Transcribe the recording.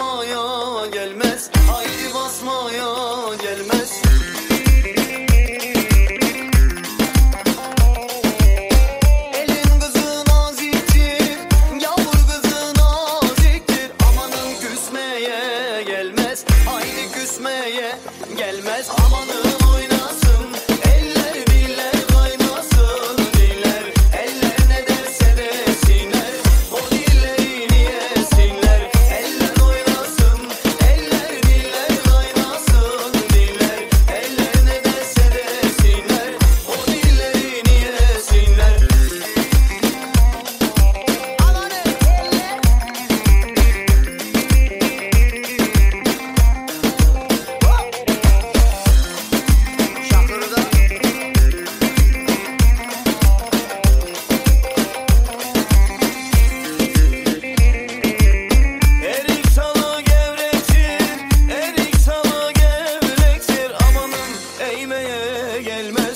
basmaya gelmez. Haydi basmaya gelmez. Elin kızı naziktir Yavur kızı naziktir Amanın küsmeye gelmez. Haydi küsmeye gelmez. Amanın oyna el.